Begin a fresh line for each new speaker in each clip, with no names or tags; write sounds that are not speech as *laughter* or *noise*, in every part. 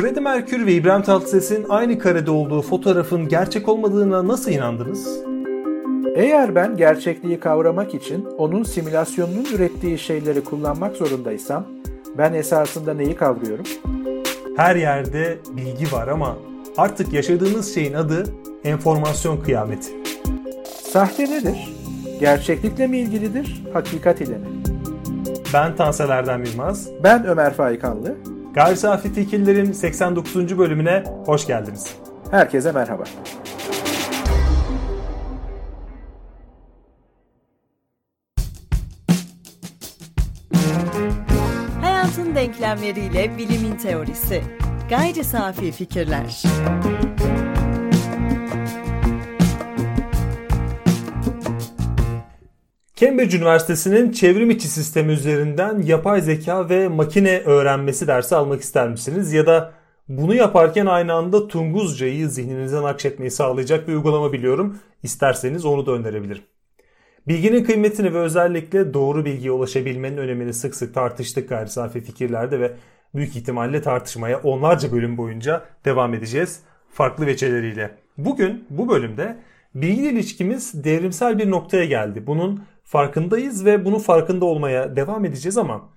Freddie Mercury ve İbrahim Tatlıses'in aynı karede olduğu fotoğrafın gerçek olmadığına nasıl inandınız?
Eğer ben gerçekliği kavramak için onun simülasyonunun ürettiği şeyleri kullanmak zorundaysam ben esasında neyi kavruyorum?
Her yerde bilgi var ama artık yaşadığımız şeyin adı enformasyon kıyameti.
Sahte nedir? Gerçeklikle mi ilgilidir, hakikat ile mi?
Ben Tansel Erdem Yılmaz.
Ben Ömer Faikanlı.
Gayri Safi Fikirlerin 89. bölümüne hoş geldiniz.
Herkese merhaba.
Hayatın denklemleriyle bilimin teorisi. Gayri Safi Fikirler.
Cambridge Üniversitesi'nin çevrim içi sistemi üzerinden yapay zeka ve makine öğrenmesi dersi almak ister misiniz? Ya da bunu yaparken aynı anda Tunguzca'yı zihninizden nakşetmeyi sağlayacak bir uygulama biliyorum. İsterseniz onu da önerebilirim. Bilginin kıymetini ve özellikle doğru bilgiye ulaşabilmenin önemini sık sık tartıştık gayri safi fikirlerde ve büyük ihtimalle tartışmaya onlarca bölüm boyunca devam edeceğiz farklı veçeleriyle. Bugün bu bölümde bilgi ilişkimiz devrimsel bir noktaya geldi. Bunun farkındayız ve bunun farkında olmaya devam edeceğiz ama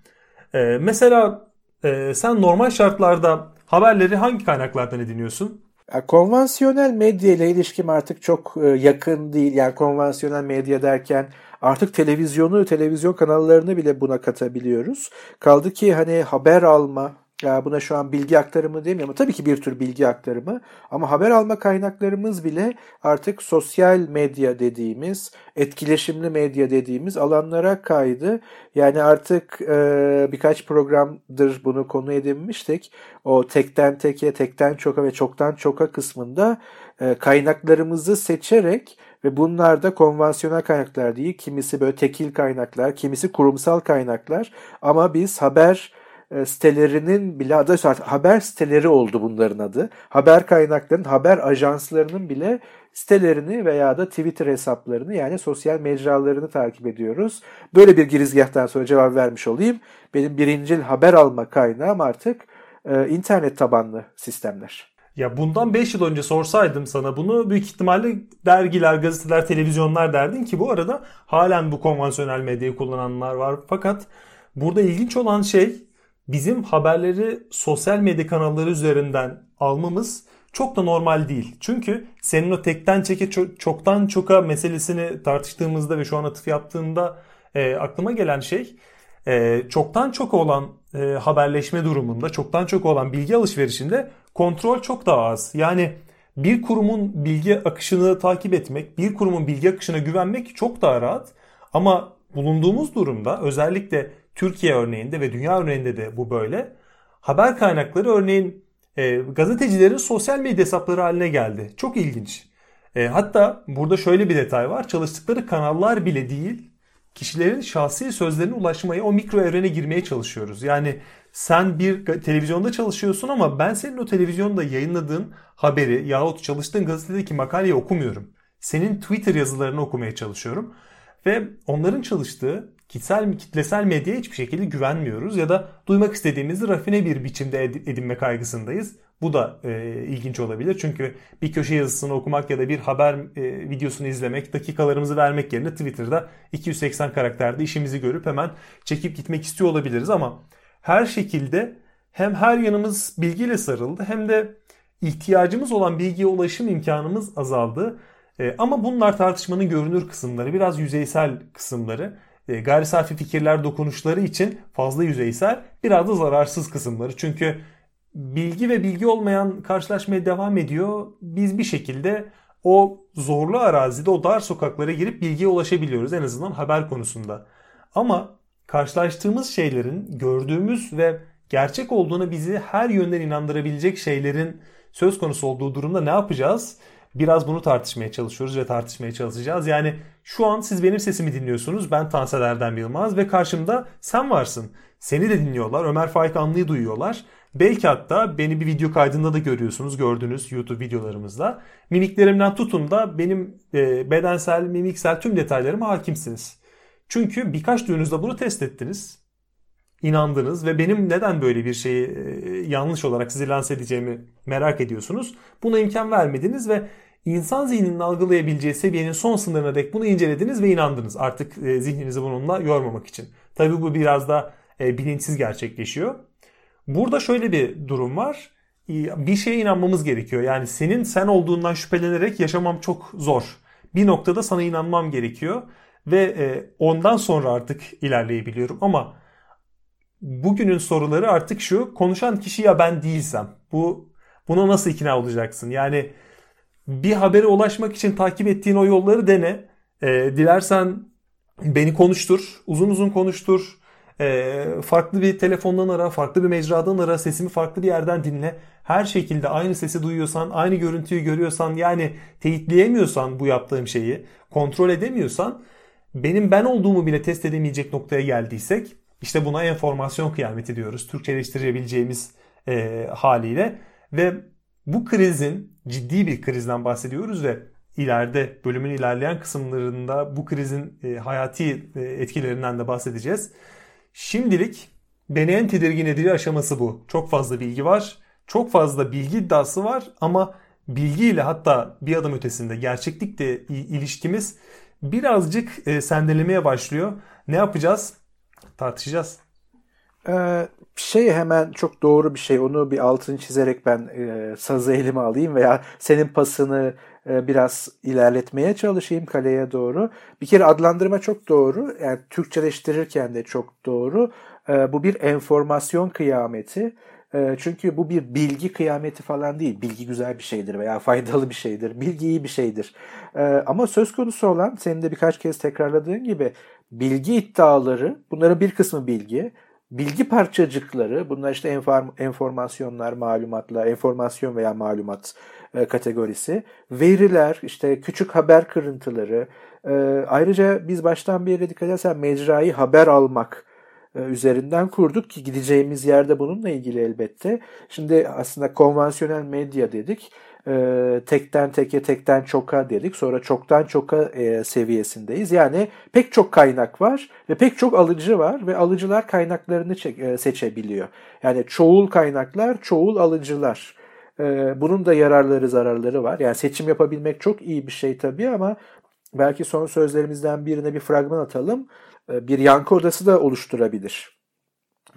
e, mesela e, sen normal şartlarda haberleri hangi kaynaklardan ediniyorsun?
Konvansiyonel medya ile ilişkim artık çok e, yakın değil. Yani konvansiyonel medya derken artık televizyonu, televizyon kanallarını bile buna katabiliyoruz. Kaldı ki hani haber alma, ya buna şu an bilgi aktarımı demiyorum tabii ki bir tür bilgi aktarımı. Ama haber alma kaynaklarımız bile artık sosyal medya dediğimiz, etkileşimli medya dediğimiz alanlara kaydı. Yani artık e, birkaç programdır bunu konu edinmiştik. O tekten teke, tekten çoka ve çoktan çoka kısmında e, kaynaklarımızı seçerek ve bunlar da konvansiyonel kaynaklar değil. Kimisi böyle tekil kaynaklar, kimisi kurumsal kaynaklar. Ama biz haber sitelerinin bile adı haber siteleri oldu bunların adı. Haber kaynaklarının, haber ajanslarının bile sitelerini veya da Twitter hesaplarını yani sosyal mecralarını takip ediyoruz. Böyle bir girizgahtan sonra cevap vermiş olayım. Benim birincil haber alma kaynağım artık e, internet tabanlı sistemler.
Ya bundan 5 yıl önce sorsaydım sana bunu büyük ihtimalle dergiler, gazeteler, televizyonlar derdin ki bu arada halen bu konvansiyonel medyayı kullananlar var. Fakat burada ilginç olan şey bizim haberleri sosyal medya kanalları üzerinden almamız çok da normal değil. Çünkü senin o tekten çeke çoktan çoka meselesini tartıştığımızda ve şu an atıf yaptığında e, aklıma gelen şey e, çoktan çok olan e, haberleşme durumunda, çoktan çok olan bilgi alışverişinde kontrol çok daha az. Yani bir kurumun bilgi akışını takip etmek, bir kurumun bilgi akışına güvenmek çok daha rahat. Ama bulunduğumuz durumda özellikle Türkiye örneğinde ve dünya örneğinde de bu böyle. Haber kaynakları örneğin e, gazetecilerin sosyal medya hesapları haline geldi. Çok ilginç. E, hatta burada şöyle bir detay var. Çalıştıkları kanallar bile değil, kişilerin şahsi sözlerine ulaşmaya, o mikro evrene girmeye çalışıyoruz. Yani sen bir televizyonda çalışıyorsun ama ben senin o televizyonda yayınladığın haberi yahut çalıştığın gazetedeki makaleyi okumuyorum. Senin Twitter yazılarını okumaya çalışıyorum. Ve onların çalıştığı kitsel kitlesel medyaya hiçbir şekilde güvenmiyoruz ya da duymak istediğimizi rafine bir biçimde edinme kaygısındayız. Bu da e, ilginç olabilir çünkü bir köşe yazısını okumak ya da bir haber e, videosunu izlemek, dakikalarımızı vermek yerine Twitter'da 280 karakterde işimizi görüp hemen çekip gitmek istiyor olabiliriz ama her şekilde hem her yanımız bilgiyle sarıldı hem de ihtiyacımız olan bilgiye ulaşım imkanımız azaldı. E, ama bunlar tartışmanın görünür kısımları, biraz yüzeysel kısımları gayri safi fikirler dokunuşları için fazla yüzeysel biraz da zararsız kısımları. Çünkü bilgi ve bilgi olmayan karşılaşmaya devam ediyor. Biz bir şekilde o zorlu arazide o dar sokaklara girip bilgiye ulaşabiliyoruz en azından haber konusunda. Ama karşılaştığımız şeylerin gördüğümüz ve gerçek olduğuna bizi her yönden inandırabilecek şeylerin söz konusu olduğu durumda ne yapacağız? Biraz bunu tartışmaya çalışıyoruz ve tartışmaya çalışacağız. Yani şu an siz benim sesimi dinliyorsunuz. Ben Tansel Erdem Yılmaz ve karşımda sen varsın. Seni de dinliyorlar. Ömer Faik Anlı'yı duyuyorlar. Belki hatta beni bir video kaydında da görüyorsunuz. Gördüğünüz YouTube videolarımızda. Mimiklerimden tutun da benim e, bedensel, mimiksel tüm detaylarıma hakimsiniz. Çünkü birkaç düğünüzde bunu test ettiniz. İnandınız ve benim neden böyle bir şeyi e, yanlış olarak size lanse edeceğimi merak ediyorsunuz. Buna imkan vermediniz ve insan zihninin algılayabileceği seviyenin son sınırına dek bunu incelediniz ve inandınız. Artık e, zihninizi bununla yormamak için. Tabii bu biraz da e, bilinçsiz gerçekleşiyor. Burada şöyle bir durum var. Bir şeye inanmamız gerekiyor. Yani senin sen olduğundan şüphelenerek yaşamam çok zor. Bir noktada sana inanmam gerekiyor ve ondan sonra artık ilerleyebiliyorum. Ama bugünün soruları artık şu. Konuşan kişi ya ben değilsem. Bu buna nasıl ikna olacaksın? Yani bir habere ulaşmak için takip ettiğin o yolları dene. E, dilersen beni konuştur. Uzun uzun konuştur. E, farklı bir telefondan ara, farklı bir mecradan ara, sesimi farklı bir yerden dinle. Her şekilde aynı sesi duyuyorsan, aynı görüntüyü görüyorsan, yani teyitleyemiyorsan bu yaptığım şeyi, kontrol edemiyorsan, benim ben olduğumu bile test edemeyecek noktaya geldiysek, işte buna enformasyon kıyameti diyoruz. Türkçeleştirebileceğimiz e, haliyle. Ve bu krizin ciddi bir krizden bahsediyoruz ve ileride bölümün ilerleyen kısımlarında bu krizin e, hayati e, etkilerinden de bahsedeceğiz. Şimdilik beni en tedirgin edici aşaması bu. Çok fazla bilgi var. Çok fazla bilgi iddiası var ama bilgiyle hatta bir adım ötesinde gerçeklikle ilişkimiz birazcık e, sendelemeye başlıyor. Ne yapacağız? Tartışacağız.
Ee, şey hemen çok doğru bir şey. Onu bir altını çizerek ben e, sazı elime alayım veya senin pasını e, biraz ilerletmeye çalışayım kaleye doğru. Bir kere adlandırma çok doğru. Yani Türkçeleştirirken de çok doğru. E, bu bir enformasyon kıyameti. E, çünkü bu bir bilgi kıyameti falan değil. Bilgi güzel bir şeydir veya faydalı bir şeydir. Bilgi iyi bir şeydir. E, ama söz konusu olan senin de birkaç kez tekrarladığın gibi bilgi iddiaları, bunların bir kısmı bilgi, bilgi parçacıkları, bunlar işte enform, enformasyonlar, malumatlar, enformasyon veya malumat e, kategorisi, veriler, işte küçük haber kırıntıları, e, ayrıca biz baştan beri dikkat edersen mecrayı haber almak e, üzerinden kurduk ki gideceğimiz yerde bununla ilgili elbette. Şimdi aslında konvansiyonel medya dedik e, tekten teke tekten çoka dedik. Sonra çoktan çoka e, seviyesindeyiz. Yani pek çok kaynak var ve pek çok alıcı var ve alıcılar kaynaklarını çek, e, seçebiliyor. Yani çoğul kaynaklar, çoğul alıcılar. E, bunun da yararları zararları var. Yani seçim yapabilmek çok iyi bir şey tabii ama belki son sözlerimizden birine bir fragman atalım. E, bir yankı odası da oluşturabilir.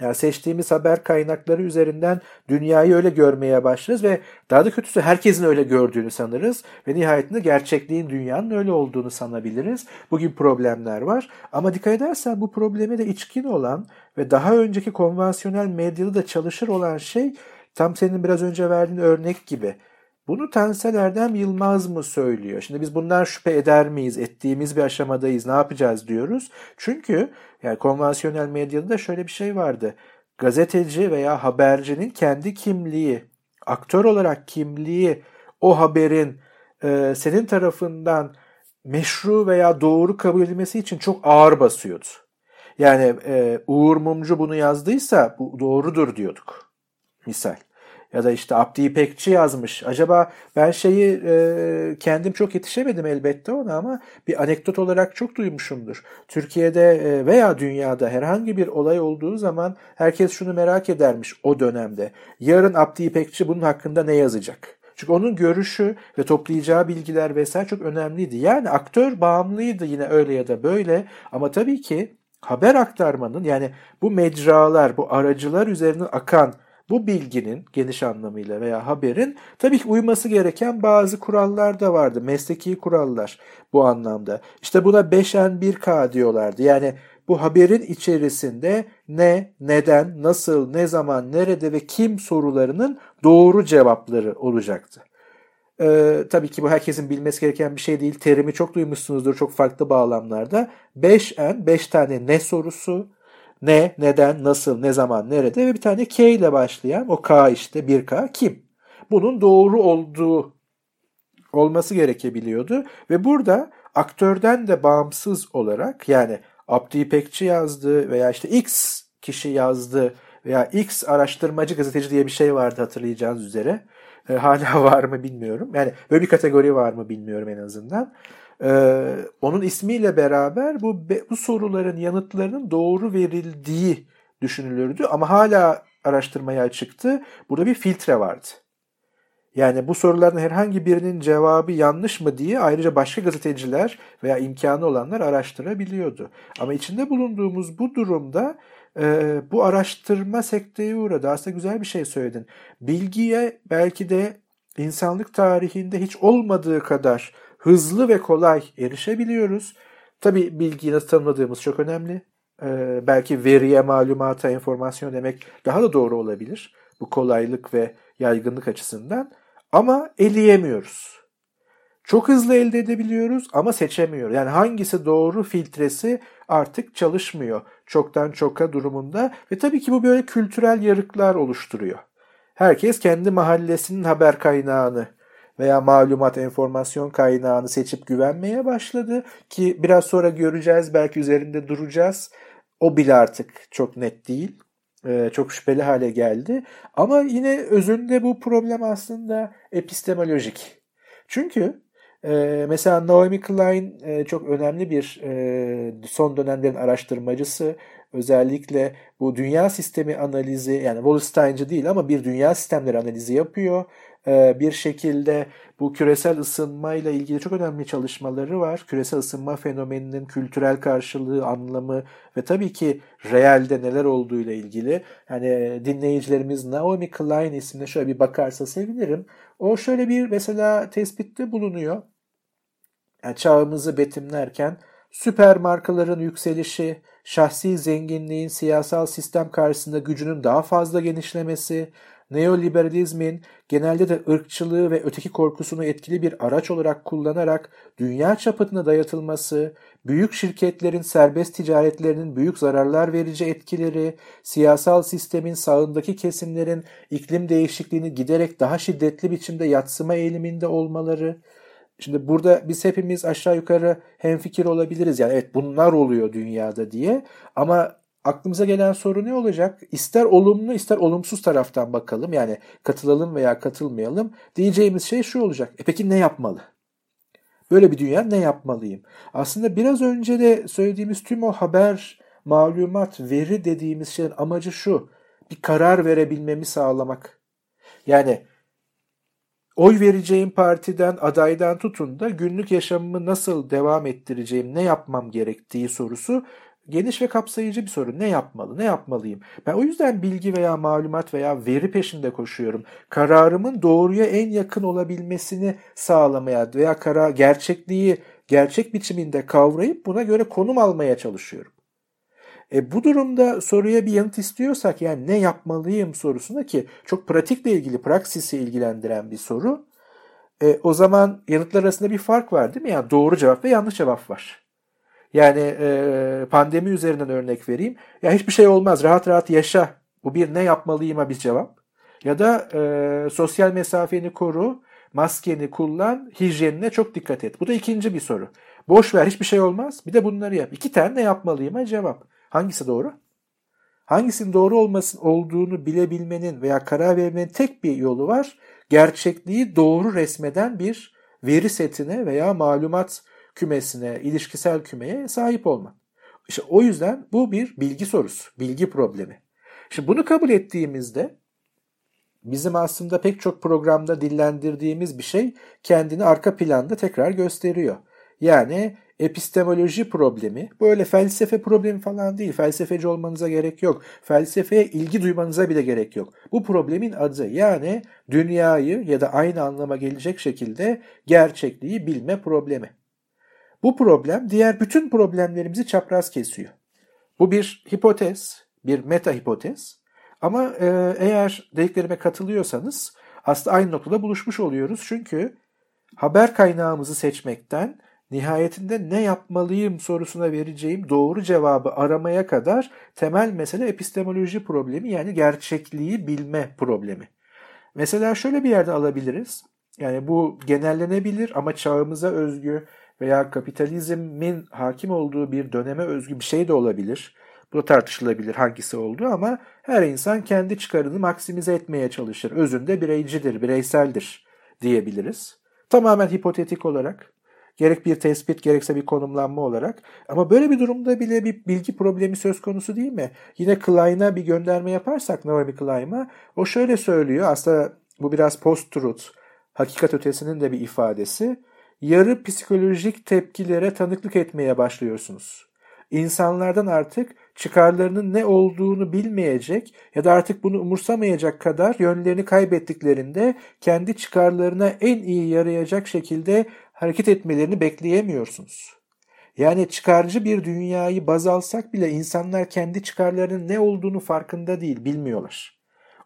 Yani seçtiğimiz haber kaynakları üzerinden dünyayı öyle görmeye başlarız ve daha da kötüsü herkesin öyle gördüğünü sanırız ve nihayetinde gerçekliğin dünyanın öyle olduğunu sanabiliriz. Bugün problemler var ama dikkat edersen bu problemi de içkin olan ve daha önceki konvansiyonel medyada da çalışır olan şey tam senin biraz önce verdiğin örnek gibi. Bunu Tansel Erdem Yılmaz mı söylüyor? Şimdi biz bundan şüphe eder miyiz? Ettiğimiz bir aşamadayız. Ne yapacağız diyoruz. Çünkü yani konvansiyonel medyada da şöyle bir şey vardı. Gazeteci veya habercinin kendi kimliği, aktör olarak kimliği o haberin e, senin tarafından meşru veya doğru kabul edilmesi için çok ağır basıyordu. Yani e, Uğur Mumcu bunu yazdıysa bu doğrudur diyorduk. Misal ya da işte Abdi İpekçi yazmış. Acaba ben şeyi e, kendim çok yetişemedim elbette ona ama bir anekdot olarak çok duymuşumdur. Türkiye'de e, veya dünyada herhangi bir olay olduğu zaman herkes şunu merak edermiş o dönemde. Yarın Abdi İpekçi bunun hakkında ne yazacak? Çünkü onun görüşü ve toplayacağı bilgiler vesaire çok önemliydi. Yani aktör bağımlıydı yine öyle ya da böyle ama tabii ki haber aktarmanın yani bu mecralar, bu aracılar üzerinden akan bu bilginin geniş anlamıyla veya haberin tabii ki uyması gereken bazı kurallar da vardı. Mesleki kurallar bu anlamda. İşte buna 5N1K diyorlardı. Yani bu haberin içerisinde ne, neden, nasıl, ne zaman, nerede ve kim sorularının doğru cevapları olacaktı. Ee, tabii ki bu herkesin bilmesi gereken bir şey değil. Terimi çok duymuşsunuzdur çok farklı bağlamlarda. 5N, 5 tane ne sorusu, ne, neden, nasıl, ne zaman, nerede ve bir tane K ile başlayan o K işte 1K kim? Bunun doğru olduğu olması gerekebiliyordu ve burada aktörden de bağımsız olarak yani Abdi İpekçi yazdı veya işte X kişi yazdı veya X araştırmacı gazeteci diye bir şey vardı hatırlayacağınız üzere. E, hala *laughs* var mı bilmiyorum. Yani böyle bir kategori var mı bilmiyorum en azından. Ee, onun ismiyle beraber bu bu soruların yanıtlarının doğru verildiği düşünülürdü ama hala araştırmaya açıktı. Burada bir filtre vardı. Yani bu soruların herhangi birinin cevabı yanlış mı diye ayrıca başka gazeteciler veya imkanı olanlar araştırabiliyordu. Ama içinde bulunduğumuz bu durumda e, bu araştırma sekteye uğradı. Aslında güzel bir şey söyledin. Bilgiye belki de insanlık tarihinde hiç olmadığı kadar hızlı ve kolay erişebiliyoruz. Tabi bilgiyi nasıl tanımladığımız çok önemli. Ee, belki veriye, malumata, informasyon demek daha da doğru olabilir. Bu kolaylık ve yaygınlık açısından. Ama eleyemiyoruz. Çok hızlı elde edebiliyoruz ama seçemiyoruz. Yani hangisi doğru filtresi artık çalışmıyor. Çoktan çoka durumunda ve tabii ki bu böyle kültürel yarıklar oluşturuyor. Herkes kendi mahallesinin haber kaynağını veya malumat, enformasyon kaynağını seçip güvenmeye başladı ki biraz sonra göreceğiz belki üzerinde duracağız. O bile artık çok net değil. Ee, çok şüpheli hale geldi. Ama yine özünde bu problem aslında epistemolojik. Çünkü e, mesela Naomi Klein e, çok önemli bir e, son dönemlerin araştırmacısı. Özellikle bu dünya sistemi analizi yani Wallenstein'cı değil ama bir dünya sistemleri analizi yapıyor bir şekilde bu küresel ısınma ile ilgili çok önemli çalışmaları var. Küresel ısınma fenomeninin kültürel karşılığı, anlamı ve tabii ki realde neler olduğu ile ilgili. Yani dinleyicilerimiz Naomi Klein ismine şöyle bir bakarsa sevinirim. O şöyle bir mesela tespitte bulunuyor. Yani çağımızı betimlerken süper markaların yükselişi, şahsi zenginliğin siyasal sistem karşısında gücünün daha fazla genişlemesi, neoliberalizmin genelde de ırkçılığı ve öteki korkusunu etkili bir araç olarak kullanarak dünya çapına dayatılması, büyük şirketlerin serbest ticaretlerinin büyük zararlar verici etkileri, siyasal sistemin sağındaki kesimlerin iklim değişikliğini giderek daha şiddetli biçimde yatsıma eğiliminde olmaları, Şimdi burada biz hepimiz aşağı yukarı hemfikir olabiliriz. Yani evet bunlar oluyor dünyada diye. Ama aklımıza gelen soru ne olacak? İster olumlu ister olumsuz taraftan bakalım. Yani katılalım veya katılmayalım. Diyeceğimiz şey şu olacak. E peki ne yapmalı? Böyle bir dünya ne yapmalıyım? Aslında biraz önce de söylediğimiz tüm o haber, malumat, veri dediğimiz şeyin amacı şu. Bir karar verebilmemi sağlamak. Yani oy vereceğim partiden, adaydan tutun da günlük yaşamımı nasıl devam ettireceğim, ne yapmam gerektiği sorusu geniş ve kapsayıcı bir soru. Ne yapmalı, ne yapmalıyım? Ben o yüzden bilgi veya malumat veya veri peşinde koşuyorum. Kararımın doğruya en yakın olabilmesini sağlamaya veya karar gerçekliği gerçek biçiminde kavrayıp buna göre konum almaya çalışıyorum. E, bu durumda soruya bir yanıt istiyorsak yani ne yapmalıyım sorusuna ki çok pratikle ilgili, praksisi ilgilendiren bir soru. E, o zaman yanıtlar arasında bir fark var değil mi? Yani doğru cevap ve yanlış cevap var. Yani e, pandemi üzerinden örnek vereyim. Ya hiçbir şey olmaz rahat rahat yaşa. Bu bir ne yapmalıyıma bir cevap. Ya da e, sosyal mesafeni koru, maskeni kullan, hijyenine çok dikkat et. Bu da ikinci bir soru. Boş ver hiçbir şey olmaz. Bir de bunları yap. İki tane ne yapmalıyıma cevap. Hangisi doğru? Hangisinin doğru olmasın olduğunu bilebilmenin veya karar vermenin tek bir yolu var. Gerçekliği doğru resmeden bir veri setine veya malumat kümesine, ilişkisel kümeye sahip olmak. İşte o yüzden bu bir bilgi sorusu, bilgi problemi. Şimdi bunu kabul ettiğimizde bizim aslında pek çok programda dillendirdiğimiz bir şey kendini arka planda tekrar gösteriyor. Yani epistemoloji problemi, böyle felsefe problemi falan değil. Felsefeci olmanıza gerek yok. Felsefeye ilgi duymanıza bile gerek yok. Bu problemin adı yani dünyayı ya da aynı anlama gelecek şekilde gerçekliği bilme problemi. Bu problem diğer bütün problemlerimizi çapraz kesiyor. Bu bir hipotez, bir meta hipotez. Ama e, eğer dediklerime katılıyorsanız aslında aynı noktada buluşmuş oluyoruz. Çünkü haber kaynağımızı seçmekten nihayetinde ne yapmalıyım sorusuna vereceğim doğru cevabı aramaya kadar temel mesele epistemoloji problemi yani gerçekliği bilme problemi. Mesela şöyle bir yerde alabiliriz. Yani bu genellenebilir ama çağımıza özgü veya kapitalizmin hakim olduğu bir döneme özgü bir şey de olabilir. Bu da tartışılabilir hangisi olduğu ama her insan kendi çıkarını maksimize etmeye çalışır. Özünde bireycidir, bireyseldir diyebiliriz. Tamamen hipotetik olarak. Gerek bir tespit gerekse bir konumlanma olarak. Ama böyle bir durumda bile bir bilgi problemi söz konusu değil mi? Yine Klein'a bir gönderme yaparsak Naomi Klein'a o şöyle söylüyor. Aslında bu biraz post-truth, hakikat ötesinin de bir ifadesi. Yarı psikolojik tepkilere tanıklık etmeye başlıyorsunuz. İnsanlardan artık çıkarlarının ne olduğunu bilmeyecek ya da artık bunu umursamayacak kadar yönlerini kaybettiklerinde kendi çıkarlarına en iyi yarayacak şekilde hareket etmelerini bekleyemiyorsunuz. Yani çıkarcı bir dünyayı baz alsak bile insanlar kendi çıkarlarının ne olduğunu farkında değil, bilmiyorlar.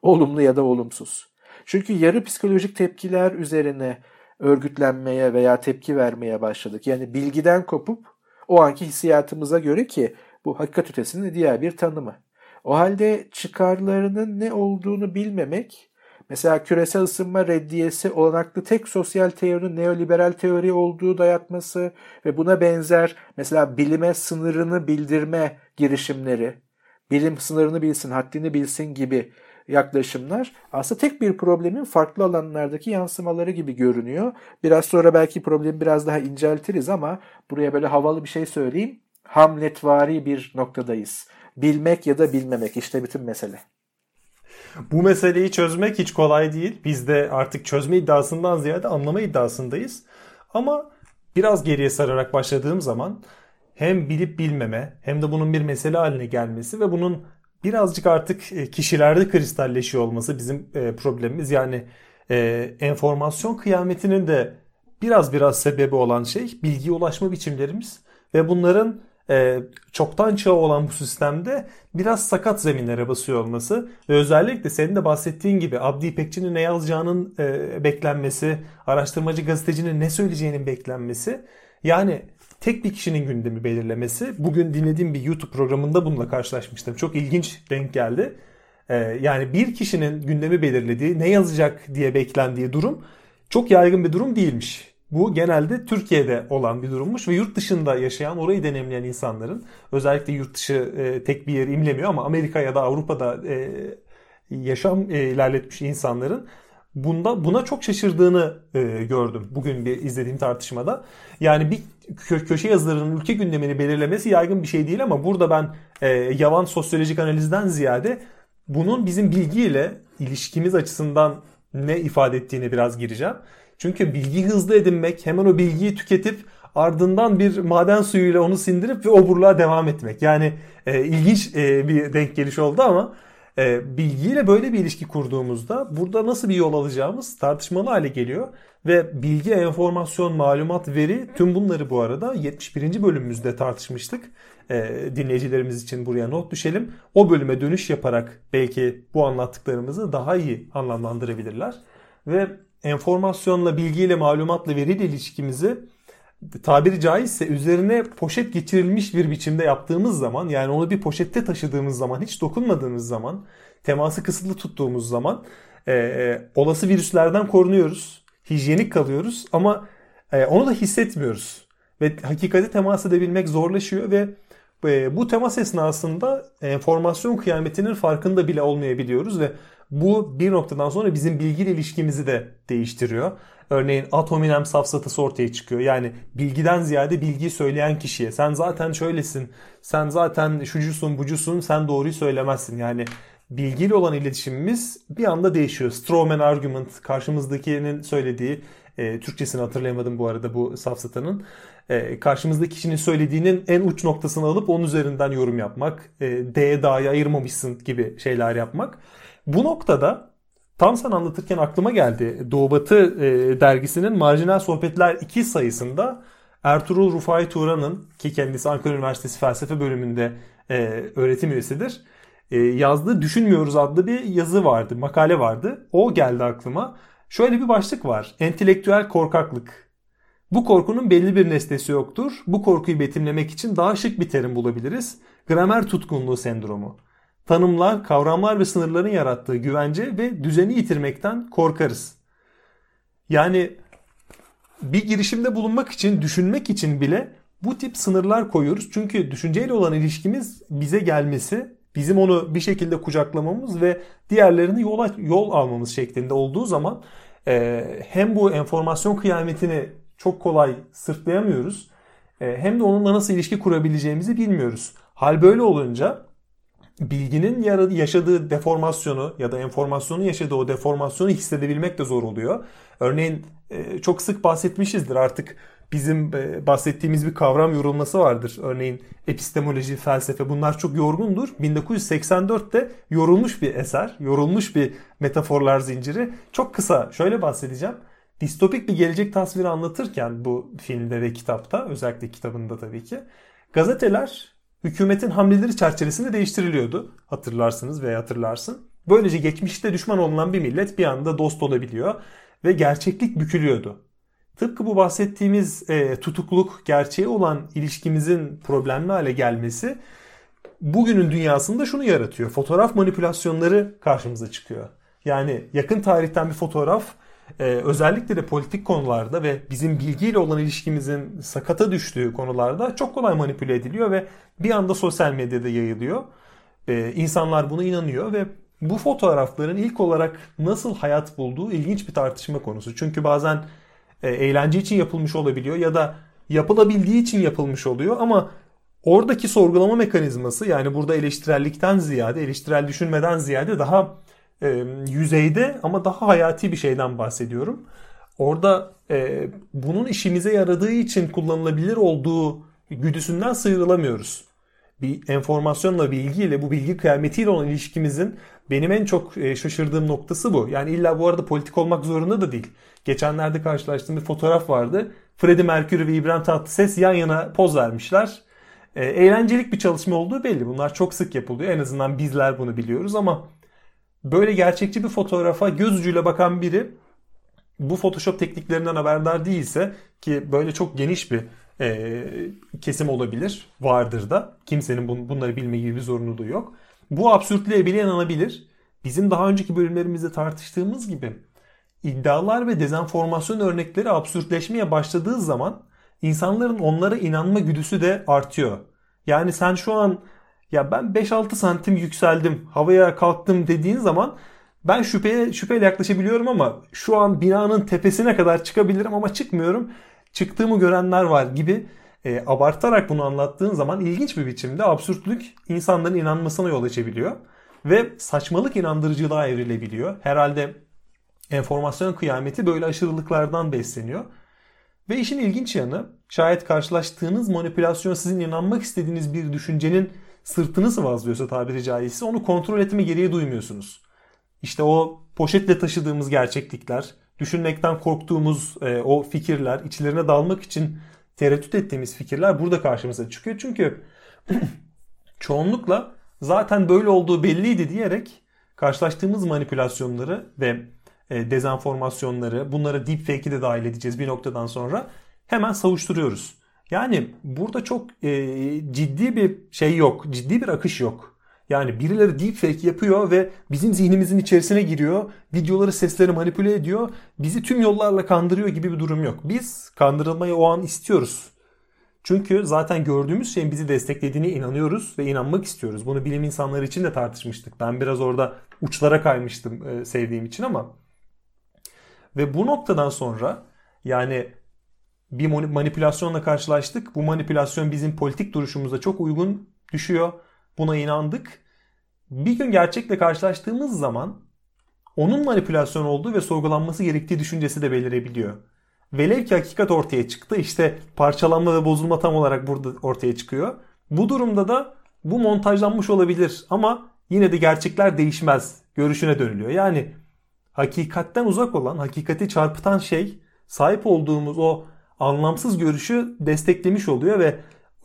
Olumlu ya da olumsuz. Çünkü yarı psikolojik tepkiler üzerine örgütlenmeye veya tepki vermeye başladık. Yani bilgiden kopup o anki hissiyatımıza göre ki bu hakikat ötesinin diğer bir tanımı. O halde çıkarlarının ne olduğunu bilmemek, mesela küresel ısınma reddiyesi olanaklı tek sosyal teorinin neoliberal teori olduğu dayatması ve buna benzer mesela bilime sınırını bildirme girişimleri, bilim sınırını bilsin, haddini bilsin gibi yaklaşımlar aslında tek bir problemin farklı alanlardaki yansımaları gibi görünüyor. Biraz sonra belki problemi biraz daha inceltiriz ama buraya böyle havalı bir şey söyleyeyim. Hamletvari bir noktadayız. Bilmek ya da bilmemek işte bütün mesele.
Bu meseleyi çözmek hiç kolay değil. Biz de artık çözme iddiasından ziyade anlama iddiasındayız. Ama biraz geriye sararak başladığım zaman hem bilip bilmeme hem de bunun bir mesele haline gelmesi ve bunun birazcık artık e, kişilerde kristalleşiyor olması bizim e, problemimiz. Yani e, enformasyon kıyametinin de biraz biraz sebebi olan şey bilgiye ulaşma biçimlerimiz ve bunların çoktan çağı olan bu sistemde biraz sakat zeminlere basıyor olması ve özellikle senin de bahsettiğin gibi Abdi İpekçi'nin ne yazacağının beklenmesi, araştırmacı gazetecinin ne söyleyeceğinin beklenmesi yani tek bir kişinin gündemi belirlemesi. Bugün dinlediğim bir YouTube programında bununla karşılaşmıştım. Çok ilginç denk geldi. Ee, yani bir kişinin gündemi belirlediği, ne yazacak diye beklendiği durum çok yaygın bir durum değilmiş. Bu genelde Türkiye'de olan bir durummuş ve yurt dışında yaşayan, orayı deneyimleyen insanların özellikle yurt dışı e, tek bir yer imlemiyor ama Amerika ya da Avrupa'da e, yaşam e, ilerletmiş insanların bunda buna çok şaşırdığını e, gördüm bugün bir izlediğim tartışmada. Yani bir kö- köşe yazılarının ülke gündemini belirlemesi yaygın bir şey değil ama burada ben e, yavan sosyolojik analizden ziyade bunun bizim bilgiyle ilişkimiz açısından ne ifade ettiğini biraz gireceğim. Çünkü bilgi hızlı edinmek, hemen o bilgiyi tüketip ardından bir maden suyuyla onu sindirip ve oburluğa devam etmek. Yani e, ilginç e, bir denk geliş oldu ama e, bilgiyle böyle bir ilişki kurduğumuzda burada nasıl bir yol alacağımız tartışmalı hale geliyor. Ve bilgi, enformasyon, malumat, veri tüm bunları bu arada 71. bölümümüzde tartışmıştık. E, dinleyicilerimiz için buraya not düşelim. O bölüme dönüş yaparak belki bu anlattıklarımızı daha iyi anlamlandırabilirler. Ve enformasyonla, bilgiyle, malumatla, veriyle ilişkimizi tabiri caizse üzerine poşet geçirilmiş bir biçimde yaptığımız zaman yani onu bir poşette taşıdığımız zaman hiç dokunmadığımız zaman teması kısıtlı tuttuğumuz zaman e, e, olası virüslerden korunuyoruz. Hijyenik kalıyoruz ama e, onu da hissetmiyoruz. Ve hakikati temas edebilmek zorlaşıyor ve e, bu temas esnasında enformasyon kıyametinin farkında bile olmayabiliyoruz ve bu bir noktadan sonra bizim bilgiyle ilişkimizi de değiştiriyor. Örneğin atominem safsatası ortaya çıkıyor. Yani bilgiden ziyade bilgiyi söyleyen kişiye sen zaten şöylesin, sen zaten şucusun bucusun, sen doğruyu söylemezsin. Yani bilgiyle olan iletişimimiz bir anda değişiyor. Strawman argument karşımızdakinin söylediği e, Türkçesini hatırlayamadım bu arada bu safsatanın. E, karşımızdaki kişinin söylediğinin en uç noktasını alıp onun üzerinden yorum yapmak. E, D'ye D'ye ayırmamışsın gibi şeyler yapmak. Bu noktada tam sen anlatırken aklıma geldi. Doğu Batı e, dergisinin Marjinal Sohbetler 2 sayısında Ertuğrul Rufai Turan'ın ki kendisi Ankara Üniversitesi Felsefe bölümünde e, öğretim üyesidir. E, yazdığı Düşünmüyoruz adlı bir yazı vardı, makale vardı. O geldi aklıma. Şöyle bir başlık var. Entelektüel korkaklık. Bu korkunun belli bir nesnesi yoktur. Bu korkuyu betimlemek için daha şık bir terim bulabiliriz. Gramer tutkunluğu sendromu tanımlar, kavramlar ve sınırların yarattığı güvence ve düzeni yitirmekten korkarız. Yani bir girişimde bulunmak için, düşünmek için bile bu tip sınırlar koyuyoruz. Çünkü düşünceyle olan ilişkimiz bize gelmesi, bizim onu bir şekilde kucaklamamız ve diğerlerini yola, yol almamız şeklinde olduğu zaman e, hem bu enformasyon kıyametini çok kolay sırtlayamıyoruz. E, hem de onunla nasıl ilişki kurabileceğimizi bilmiyoruz. Hal böyle olunca bilginin yaşadığı deformasyonu ya da enformasyonun yaşadığı o deformasyonu hissedebilmek de zor oluyor. Örneğin e, çok sık bahsetmişizdir artık bizim e, bahsettiğimiz bir kavram yorulması vardır. Örneğin epistemoloji, felsefe bunlar çok yorgundur. 1984'te yorulmuş bir eser, yorulmuş bir metaforlar zinciri. Çok kısa şöyle bahsedeceğim. Distopik bir gelecek tasviri anlatırken bu filmde ve kitapta, özellikle kitabında tabii ki, gazeteler hükümetin hamleleri çerçevesinde değiştiriliyordu. Hatırlarsınız veya hatırlarsın. Böylece geçmişte düşman olunan bir millet bir anda dost olabiliyor ve gerçeklik bükülüyordu. Tıpkı bu bahsettiğimiz e, tutukluk gerçeği olan ilişkimizin problemli hale gelmesi bugünün dünyasında şunu yaratıyor. Fotoğraf manipülasyonları karşımıza çıkıyor. Yani yakın tarihten bir fotoğraf e, özellikle de politik konularda ve bizim bilgiyle olan ilişkimizin sakata düştüğü konularda çok kolay manipüle ediliyor ve bir anda sosyal medyada yayılıyor. E, insanlar buna inanıyor ve bu fotoğrafların ilk olarak nasıl hayat bulduğu ilginç bir tartışma konusu. Çünkü bazen e, eğlence için yapılmış olabiliyor ya da yapılabildiği için yapılmış oluyor ama oradaki sorgulama mekanizması yani burada eleştirellikten ziyade eleştirel düşünmeden ziyade daha e, yüzeyde ama daha hayati bir şeyden bahsediyorum. Orada e, bunun işimize yaradığı için kullanılabilir olduğu güdüsünden sıyrılamıyoruz. Bir enformasyonla, bilgiyle, bu bilgi kıyametiyle olan ilişkimizin benim en çok e, şaşırdığım noktası bu. Yani illa bu arada politik olmak zorunda da değil. Geçenlerde karşılaştığım bir fotoğraf vardı. Freddie Mercury ve İbrahim Tatlıses yan yana poz vermişler. E, eğlencelik bir çalışma olduğu belli. Bunlar çok sık yapılıyor. En azından bizler bunu biliyoruz ama böyle gerçekçi bir fotoğrafa göz ucuyla bakan biri bu Photoshop tekniklerinden haberdar değilse ki böyle çok geniş bir e, kesim olabilir, vardır da. Kimsenin bun, bunları bilme gibi bir zorunluluğu yok. Bu absürtlüğe bile inanabilir. Bizim daha önceki bölümlerimizde tartıştığımız gibi iddialar ve dezenformasyon örnekleri absürtleşmeye başladığı zaman insanların onlara inanma güdüsü de artıyor. Yani sen şu an ya ben 5-6 santim yükseldim, havaya kalktım dediğin zaman ben şüpheye şüpheyle yaklaşabiliyorum ama şu an binanın tepesine kadar çıkabilirim ama çıkmıyorum. Çıktığımı görenler var gibi e, abartarak bunu anlattığın zaman ilginç bir biçimde absürtlük insanların inanmasına yol açabiliyor. Ve saçmalık inandırıcılığa evrilebiliyor. Herhalde enformasyon kıyameti böyle aşırılıklardan besleniyor. Ve işin ilginç yanı şayet karşılaştığınız manipülasyon sizin inanmak istediğiniz bir düşüncenin sırtını sıvazlıyorsa tabiri caizse onu kontrol etme gereği duymuyorsunuz. İşte o poşetle taşıdığımız gerçeklikler, düşünmekten korktuğumuz e, o fikirler, içlerine dalmak için tereddüt ettiğimiz fikirler burada karşımıza çıkıyor. Çünkü *clears throat* çoğunlukla zaten böyle olduğu belliydi diyerek karşılaştığımız manipülasyonları ve e, dezenformasyonları, bunlara deepfake'i de dahil edeceğiz bir noktadan sonra hemen savuşturuyoruz. Yani burada çok e, ciddi bir şey yok, ciddi bir akış yok. Yani birileri deepfake yapıyor ve bizim zihnimizin içerisine giriyor. Videoları, sesleri manipüle ediyor. Bizi tüm yollarla kandırıyor gibi bir durum yok. Biz kandırılmayı o an istiyoruz. Çünkü zaten gördüğümüz şeyin bizi desteklediğine inanıyoruz ve inanmak istiyoruz. Bunu bilim insanları için de tartışmıştık. Ben biraz orada uçlara kaymıştım e, sevdiğim için ama. Ve bu noktadan sonra yani bir manipülasyonla karşılaştık. Bu manipülasyon bizim politik duruşumuza çok uygun düşüyor. Buna inandık. Bir gün gerçekle karşılaştığımız zaman onun manipülasyon olduğu ve sorgulanması gerektiği düşüncesi de belirebiliyor. Velev ki hakikat ortaya çıktı. İşte parçalanma ve bozulma tam olarak burada ortaya çıkıyor. Bu durumda da bu montajlanmış olabilir ama yine de gerçekler değişmez görüşüne dönülüyor. Yani hakikatten uzak olan, hakikati çarpıtan şey sahip olduğumuz o anlamsız görüşü desteklemiş oluyor ve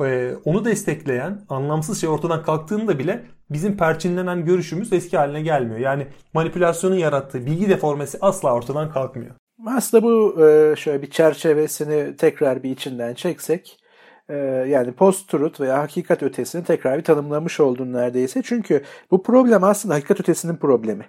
e, onu destekleyen anlamsız şey ortadan kalktığında bile bizim perçinlenen görüşümüz eski haline gelmiyor. Yani manipülasyonun yarattığı bilgi deformesi asla ortadan kalkmıyor.
Aslında bu e, şöyle bir çerçevesini tekrar bir içinden çeksek e, yani post-truth veya hakikat ötesini tekrar bir tanımlamış oldun neredeyse. Çünkü bu problem aslında hakikat ötesinin problemi.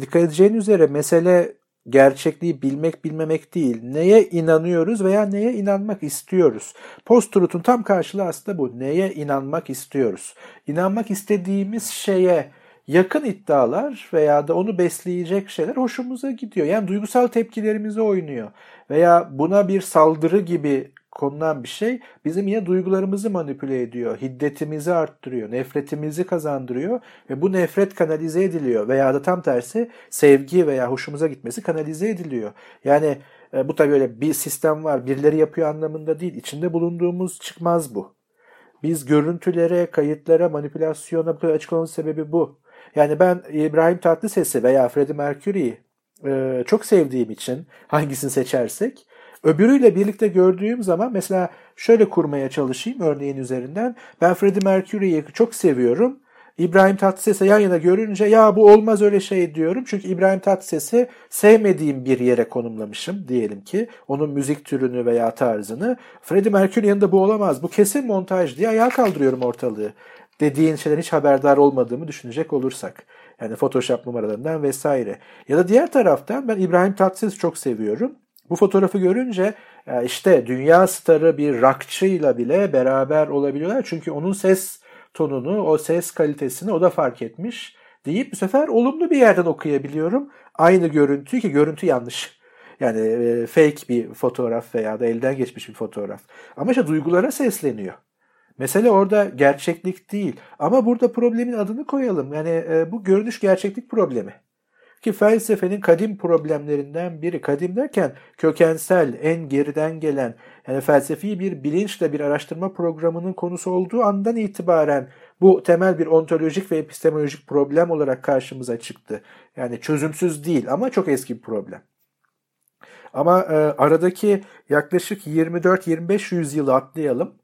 Dikkat edeceğin üzere mesele gerçekliği bilmek bilmemek değil. Neye inanıyoruz veya neye inanmak istiyoruz? Post-truth'un tam karşılığı aslında bu. Neye inanmak istiyoruz? İnanmak istediğimiz şeye yakın iddialar veya da onu besleyecek şeyler hoşumuza gidiyor. Yani duygusal tepkilerimizi oynuyor. Veya buna bir saldırı gibi konulan bir şey bizim yine duygularımızı manipüle ediyor. Hiddetimizi arttırıyor, nefretimizi kazandırıyor ve bu nefret kanalize ediliyor veya da tam tersi sevgi veya hoşumuza gitmesi kanalize ediliyor. Yani e, bu tabii öyle bir sistem var, birileri yapıyor anlamında değil. İçinde bulunduğumuz çıkmaz bu. Biz görüntülere, kayıtlara, manipülasyona bu kadar açık olmanın sebebi bu. Yani ben İbrahim Tatlıses'i veya Freddie Mercury'yi e, çok sevdiğim için hangisini seçersek öbürüyle birlikte gördüğüm zaman mesela şöyle kurmaya çalışayım örneğin üzerinden. Ben Freddie Mercury'yi çok seviyorum İbrahim Tatlıses'e yan yana görünce ya bu olmaz öyle şey diyorum. Çünkü İbrahim Tatlıses'i sevmediğim bir yere konumlamışım diyelim ki. Onun müzik türünü veya tarzını. Freddie Mercury yanında bu olamaz. Bu kesin montaj diye ayağa kaldırıyorum ortalığı. Dediğin şeyden hiç haberdar olmadığımı düşünecek olursak. Yani Photoshop numaralarından vesaire. Ya da diğer taraftan ben İbrahim Tatlıses'i çok seviyorum. Bu fotoğrafı görünce işte dünya starı bir rockçıyla bile beraber olabiliyorlar. Çünkü onun ses tonunu, o ses kalitesini o da fark etmiş deyip bu sefer olumlu bir yerden okuyabiliyorum. Aynı görüntüyü ki görüntü yanlış. Yani e, fake bir fotoğraf veya da elden geçmiş bir fotoğraf. Ama işte duygulara sesleniyor. Mesele orada gerçeklik değil. Ama burada problemin adını koyalım. Yani e, bu görünüş gerçeklik problemi. Ki felsefenin kadim problemlerinden biri. Kadim derken kökensel, en geriden gelen, yani felsefi bir bilinçle bir araştırma programının konusu olduğu andan itibaren bu temel bir ontolojik ve epistemolojik problem olarak karşımıza çıktı. Yani çözümsüz değil ama çok eski bir problem. Ama e, aradaki yaklaşık 24-25 yüzyılı atlayalım.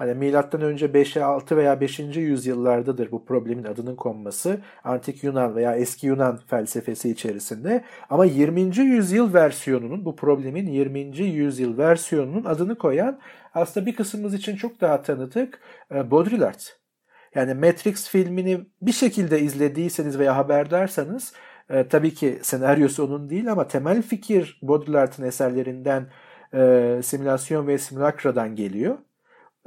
Hani milattan önce 5, 6 veya 5. yüzyıllardadır bu problemin adının konması. Antik Yunan veya eski Yunan felsefesi içerisinde. Ama 20. yüzyıl versiyonunun, bu problemin 20. yüzyıl versiyonunun adını koyan aslında bir kısmımız için çok daha tanıdık e, Baudrillard. Yani Matrix filmini bir şekilde izlediyseniz veya haberdarsanız e, tabii ki senaryosu onun değil ama temel fikir Baudrillard'ın eserlerinden e, simülasyon ve simülakradan geliyor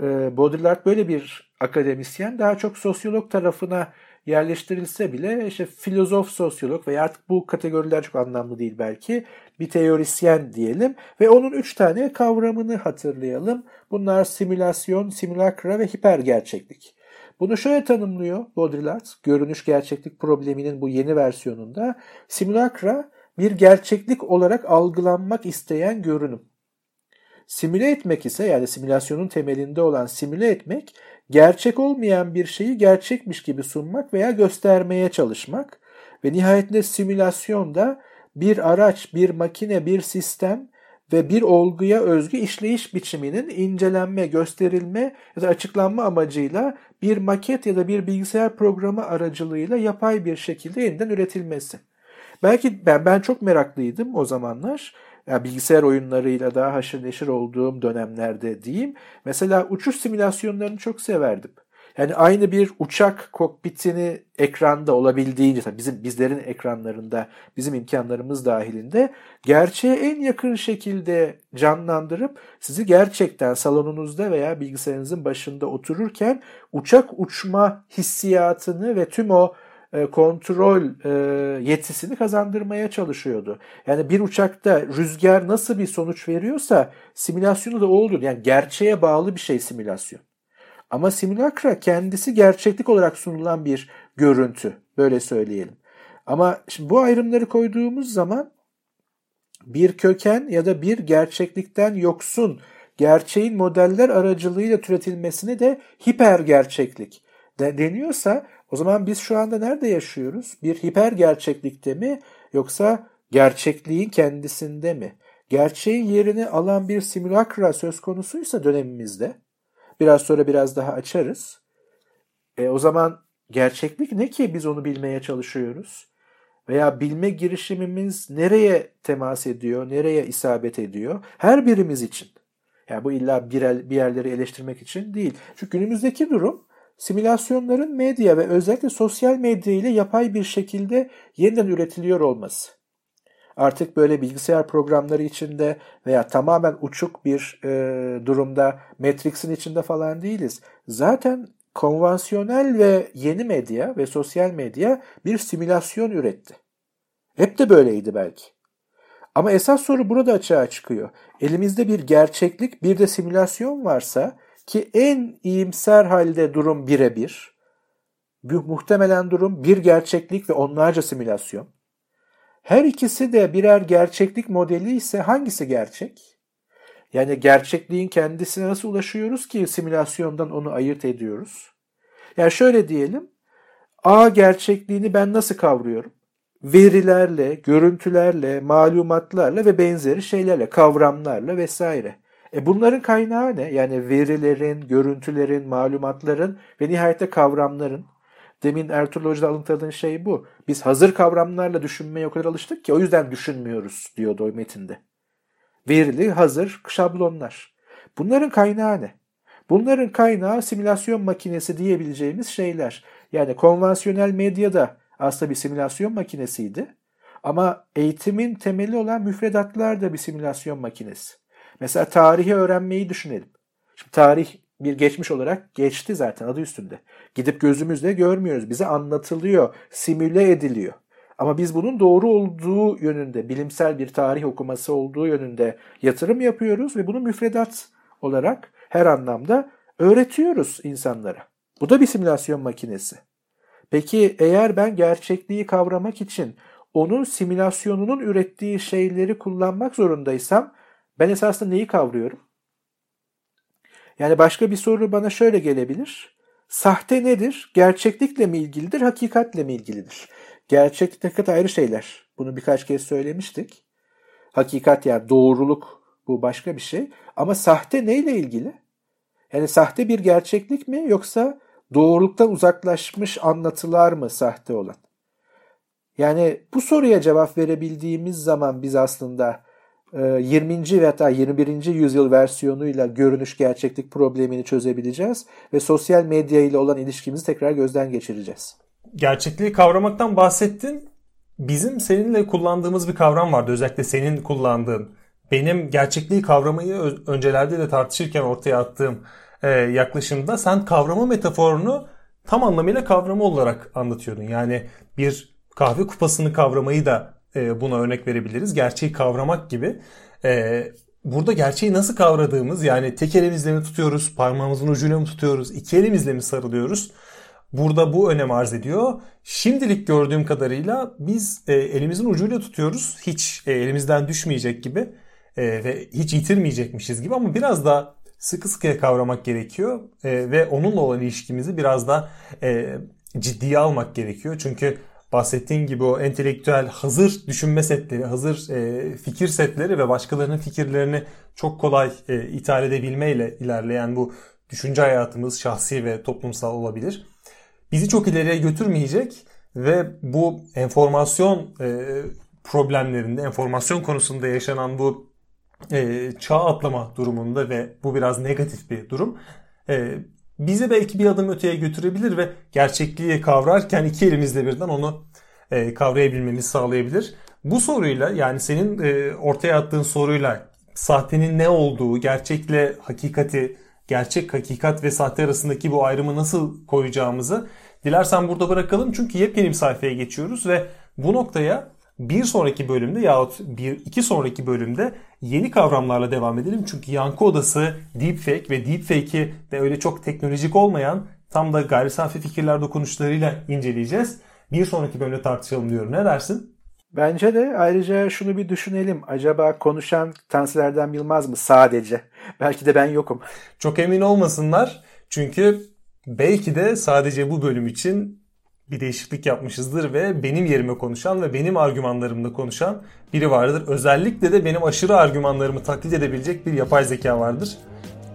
e, Baudrillard böyle bir akademisyen daha çok sosyolog tarafına yerleştirilse bile işte filozof sosyolog veya artık bu kategoriler çok anlamlı değil belki bir teorisyen diyelim ve onun üç tane kavramını hatırlayalım. Bunlar simülasyon, simülakra ve hiper gerçeklik. Bunu şöyle tanımlıyor Baudrillard, görünüş gerçeklik probleminin bu yeni versiyonunda. Simülakra bir gerçeklik olarak algılanmak isteyen görünüm. Simüle etmek ise yani simülasyonun temelinde olan simüle etmek gerçek olmayan bir şeyi gerçekmiş gibi sunmak veya göstermeye çalışmak ve nihayetinde simülasyon da bir araç, bir makine, bir sistem ve bir olguya özgü işleyiş biçiminin incelenme, gösterilme ya da açıklanma amacıyla bir maket ya da bir bilgisayar programı aracılığıyla yapay bir şekilde yeniden üretilmesi. Belki ben ben çok meraklıydım o zamanlar yani bilgisayar oyunlarıyla daha haşır neşir olduğum dönemlerde diyeyim. Mesela uçuş simülasyonlarını çok severdim. Yani aynı bir uçak kokpitini ekranda olabildiğince tabii bizim bizlerin ekranlarında bizim imkanlarımız dahilinde gerçeğe en yakın şekilde canlandırıp sizi gerçekten salonunuzda veya bilgisayarınızın başında otururken uçak uçma hissiyatını ve tüm o kontrol e, yetisini kazandırmaya çalışıyordu. Yani bir uçakta rüzgar nasıl bir sonuç veriyorsa simülasyonu da olur. Yani gerçeğe bağlı bir şey simülasyon. Ama simülakra kendisi gerçeklik olarak sunulan bir görüntü. Böyle söyleyelim. Ama şimdi bu ayrımları koyduğumuz zaman bir köken ya da bir gerçeklikten yoksun gerçeğin modeller aracılığıyla türetilmesini de hiper gerçeklik deniyorsa o zaman biz şu anda nerede yaşıyoruz? Bir hiper gerçeklikte mi yoksa gerçekliğin kendisinde mi? Gerçeğin yerini alan bir simülakra söz konusuysa dönemimizde biraz sonra biraz daha açarız. E, o zaman gerçeklik ne ki biz onu bilmeye çalışıyoruz? Veya bilme girişimimiz nereye temas ediyor, nereye isabet ediyor? Her birimiz için. Yani bu illa bir, bir yerleri eleştirmek için değil. Çünkü günümüzdeki durum simülasyonların medya ve özellikle sosyal medya ile yapay bir şekilde yeniden üretiliyor olması. Artık böyle bilgisayar programları içinde veya tamamen uçuk bir e, durumda Matrix'in içinde falan değiliz. Zaten konvansiyonel ve yeni medya ve sosyal medya bir simülasyon üretti. Hep de böyleydi belki. Ama esas soru burada açığa çıkıyor. Elimizde bir gerçeklik bir de simülasyon varsa ki en iyimser halde durum birebir. Muhtemelen durum bir gerçeklik ve onlarca simülasyon. Her ikisi de birer gerçeklik modeli ise hangisi gerçek? Yani gerçekliğin kendisine nasıl ulaşıyoruz ki simülasyondan onu ayırt ediyoruz? Yani şöyle diyelim. A gerçekliğini ben nasıl kavruyorum? Verilerle, görüntülerle, malumatlarla ve benzeri şeylerle, kavramlarla vesaire. E bunların kaynağı ne? Yani verilerin, görüntülerin, malumatların ve nihayette kavramların. Demin Ertuğrul Hoca'da alıntıladığın şey bu. Biz hazır kavramlarla düşünmeye o kadar alıştık ki o yüzden düşünmüyoruz diyordu o metinde. Verili, hazır şablonlar. Bunların kaynağı ne? Bunların kaynağı simülasyon makinesi diyebileceğimiz şeyler. Yani konvansiyonel medyada aslında bir simülasyon makinesiydi. Ama eğitimin temeli olan müfredatlar da bir simülasyon makinesi. Mesela tarihi öğrenmeyi düşünelim. Şimdi tarih bir geçmiş olarak geçti zaten adı üstünde. Gidip gözümüzle görmüyoruz. Bize anlatılıyor, simüle ediliyor. Ama biz bunun doğru olduğu yönünde, bilimsel bir tarih okuması olduğu yönünde yatırım yapıyoruz ve bunu müfredat olarak her anlamda öğretiyoruz insanlara. Bu da bir simülasyon makinesi. Peki eğer ben gerçekliği kavramak için onun simülasyonunun ürettiği şeyleri kullanmak zorundaysam ben esasında neyi kavruyorum? Yani başka bir soru bana şöyle gelebilir. Sahte nedir? Gerçeklikle mi ilgilidir, hakikatle mi ilgilidir? Gerçeklik hakikat ayrı şeyler. Bunu birkaç kez söylemiştik. Hakikat yani doğruluk bu başka bir şey. Ama sahte neyle ilgili? Yani sahte bir gerçeklik mi yoksa doğruluktan uzaklaşmış anlatılar mı sahte olan? Yani bu soruya cevap verebildiğimiz zaman biz aslında 20. Ee, ve hatta 21. yüzyıl versiyonuyla görünüş gerçeklik problemini çözebileceğiz ve sosyal medya ile olan ilişkimizi tekrar gözden geçireceğiz.
Gerçekliği kavramaktan bahsettin. Bizim seninle kullandığımız bir kavram vardı. Özellikle senin kullandığın. Benim gerçekliği kavramayı öncelerde de tartışırken ortaya attığım e, yaklaşımda sen kavrama metaforunu tam anlamıyla kavramı olarak anlatıyordun. Yani bir kahve kupasını kavramayı da e, buna örnek verebiliriz. Gerçeği kavramak gibi. E, burada gerçeği nasıl kavradığımız yani tek elimizle mi tutuyoruz, parmağımızın ucuyla mı tutuyoruz, iki elimizle mi sarılıyoruz? Burada bu önem arz ediyor. Şimdilik gördüğüm kadarıyla biz e, elimizin ucuyla tutuyoruz. Hiç elimizden düşmeyecek gibi ve hiç yitirmeyecekmişiz gibi ama biraz da sıkı sıkıya kavramak gerekiyor ve onunla olan ilişkimizi biraz da ciddiye almak gerekiyor. Çünkü bahsettiğin gibi o entelektüel hazır düşünme setleri, hazır e, fikir setleri ve başkalarının fikirlerini çok kolay e, ithal edebilmeyle ilerleyen bu düşünce hayatımız şahsi ve toplumsal olabilir. Bizi çok ileriye götürmeyecek ve bu enformasyon e, problemlerinde, enformasyon konusunda yaşanan bu e, çağ atlama durumunda ve bu biraz negatif bir durum. E, bizi belki bir adım öteye götürebilir ve gerçekliği kavrarken iki elimizle birden onu e, kavrayabilmemizi sağlayabilir. Bu soruyla yani senin e, ortaya attığın soruyla sahtenin ne olduğu, gerçekle hakikati, gerçek hakikat ve sahte arasındaki bu ayrımı nasıl koyacağımızı dilersen burada bırakalım. Çünkü yepyeni bir sayfaya geçiyoruz ve bu noktaya bir sonraki bölümde yahut bir iki sonraki bölümde yeni kavramlarla devam edelim. Çünkü yankı odası, deepfake ve deepfake'i de öyle çok teknolojik olmayan tam da gayri safi fikirler dokunuşlarıyla inceleyeceğiz. Bir sonraki bölümde tartışalım diyorum. Ne dersin?
Bence de ayrıca şunu bir düşünelim. Acaba konuşan Tansilerden Bilmez mi sadece? *laughs* Belki de ben yokum.
Çok emin olmasınlar. Çünkü belki de sadece bu bölüm için bir değişiklik yapmışızdır ve benim yerime konuşan ve benim argümanlarımla konuşan biri vardır. Özellikle de benim aşırı argümanlarımı taklit edebilecek bir yapay zeka vardır.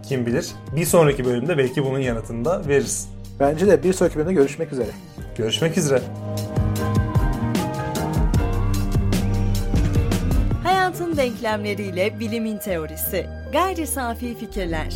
Kim bilir. Bir sonraki bölümde belki bunun yanıtını da veririz.
Bence de bir sonraki bölümde görüşmek üzere.
Görüşmek üzere.
Hayatın denklemleriyle bilimin teorisi. Gayri safi fikirler.